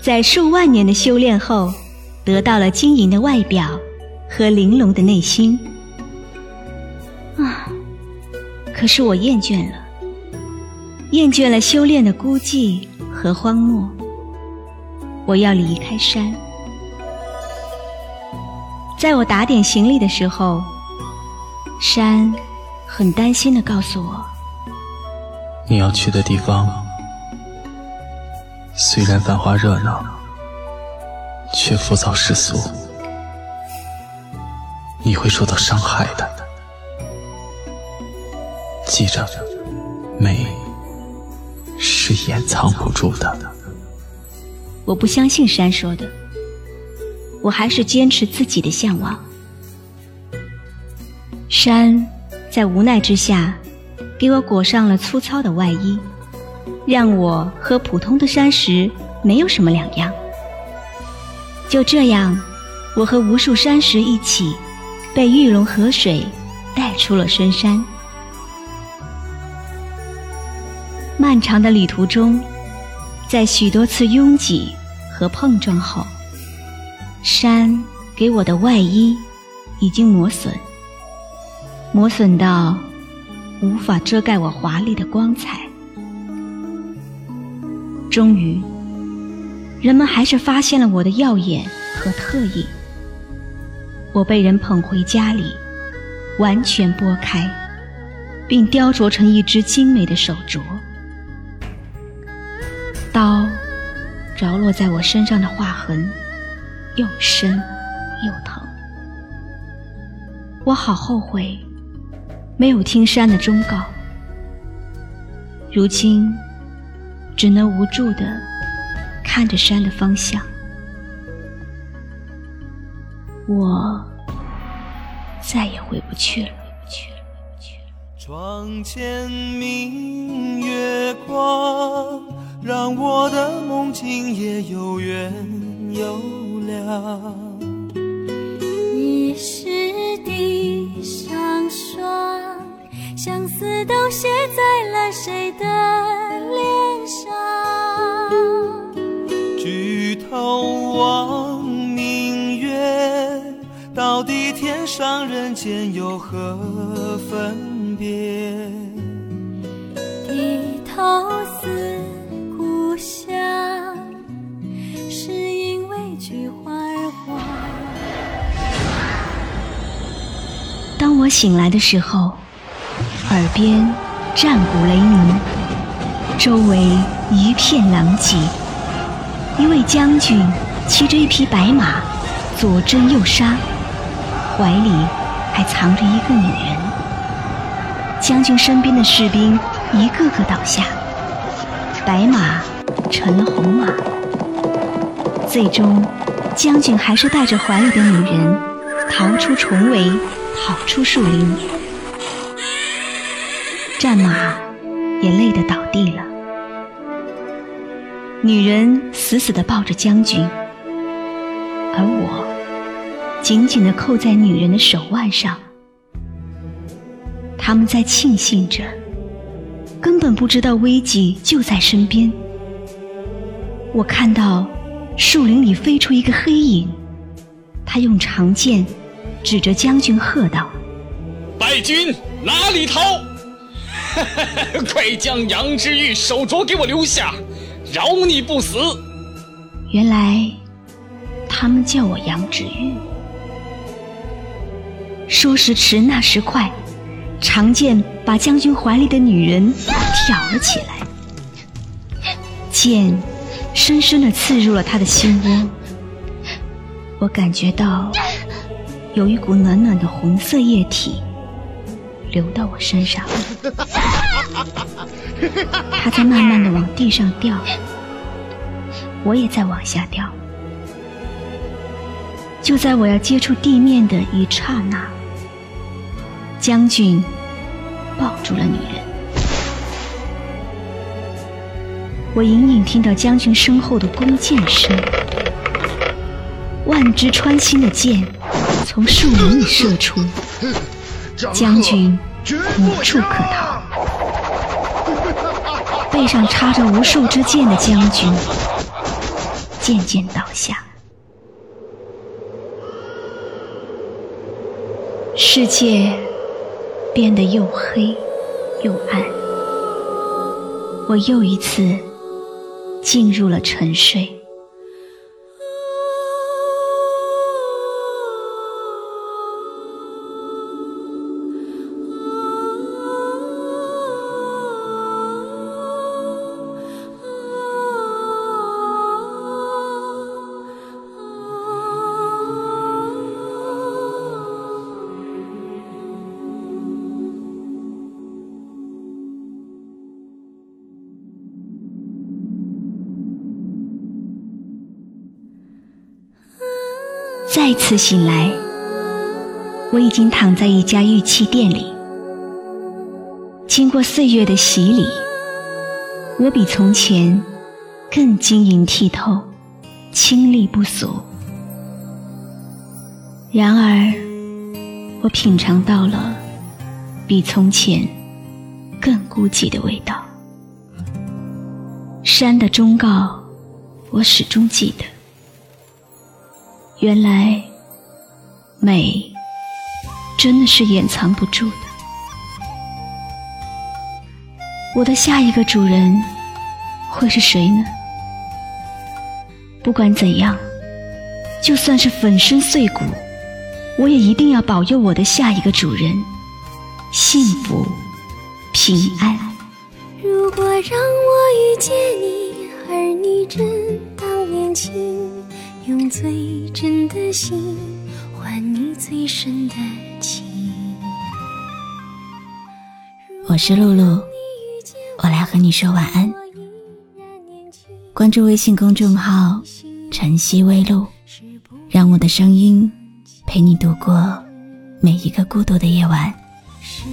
在数万年的修炼后，得到了晶莹的外表和玲珑的内心。啊！可是我厌倦了，厌倦了修炼的孤寂和荒漠。我要离开山。在我打点行李的时候，山很担心的告诉我：“你要去的地方。”虽然繁华热闹，却浮躁世俗，你会受到伤害的。记着，美是掩藏不住的。我不相信山说的，我还是坚持自己的向往。山在无奈之下，给我裹上了粗糙的外衣。让我和普通的山石没有什么两样。就这样，我和无数山石一起，被玉龙河水带出了深山。漫长的旅途中，在许多次拥挤和碰撞后，山给我的外衣已经磨损，磨损到无法遮盖我华丽的光彩。终于，人们还是发现了我的耀眼和特异。我被人捧回家里，完全剥开，并雕琢成一只精美的手镯。刀着落在我身上的划痕，又深又疼。我好后悔，没有听山的忠告。如今。只能无助的看着山的方向，我再也回不去了。不去了，不去了窗前明月光，让我的梦境也有圆有亮。你是地上霜，相思都写在了谁的间有何分别？低头思故乡，是因为菊花而黄。当我醒来的时候，耳边战鼓雷鸣，周围一片狼藉。一位将军骑着一匹白马，左征右杀，怀里还藏着一个女人。将军身边的士兵一个个倒下，白马成了红马。最终，将军还是带着怀里的女人逃出重围，跑出树林。战马也累得倒地了。女人死死地抱着将军，而我紧紧地扣在女人的手腕上。他们在庆幸着，根本不知道危机就在身边。我看到树林里飞出一个黑影，他用长剑指着将军喝道：“败军哪里逃？快将杨之玉手镯给我留下！”饶你不死！原来他们叫我杨芷玉。说时迟，那时快，长剑把将军怀里的女人挑了起来，剑深深的刺入了他的心窝。我感觉到有一股暖暖的红色液体流到我身上。他在慢慢的往地上掉，我也在往下掉。就在我要接触地面的一刹那，将军抱住了女人。我隐隐听到将军身后的弓箭声，万支穿心的箭从树林里射出，将军无处可逃。背上插着无数支箭的将军渐渐倒下。世界变得又黑又暗，我又一次进入了沉睡。再次醒来，我已经躺在一家玉器店里。经过岁月的洗礼，我比从前更晶莹剔透、清丽不俗。然而，我品尝到了比从前更孤寂的味道。山的忠告，我始终记得。原来，美真的是掩藏不住的。我的下一个主人会是谁呢？不管怎样，就算是粉身碎骨，我也一定要保佑我的下一个主人幸福平安。如果让我遇见你，而你正当年轻。用最真的心换你最深的情。我是露露，我来和你说晚安。关注微信公众号“晨曦微露”，让我的声音陪你度过每一个孤独的夜晚。时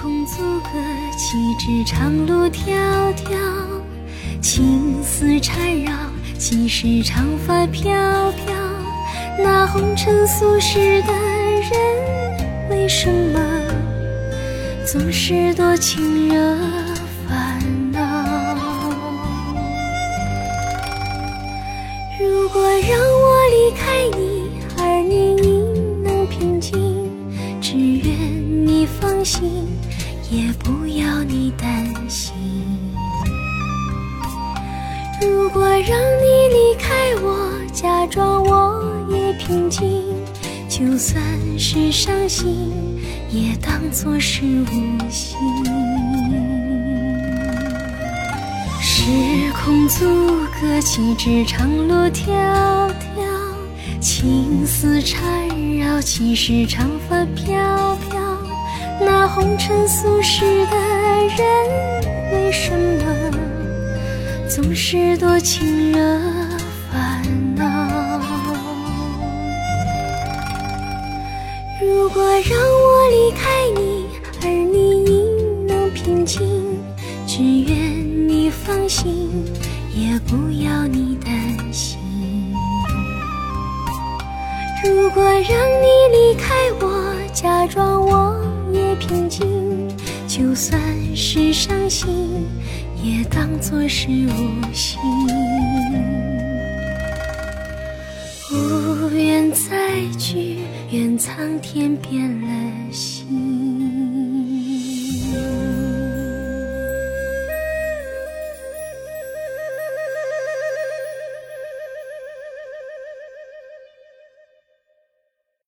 空阻隔，岂止长路迢迢，青丝缠绕。即使长发飘飘？那红尘俗世的人，为什么总是多情惹烦恼？如果让我离开你，而你应能平静，只愿你放心，也不就算是伤心，也当作是无心。时空阻隔，岂止长路迢迢，情丝缠绕，岂是长发飘飘。那红尘俗世的人，为什么？总是多情惹果让我离开你，而你应能平静，只愿你放心，也不要你担心。如果让你离开我，假装我也平静，就算是伤心。也当作是无心，无缘再聚，愿苍天变了心。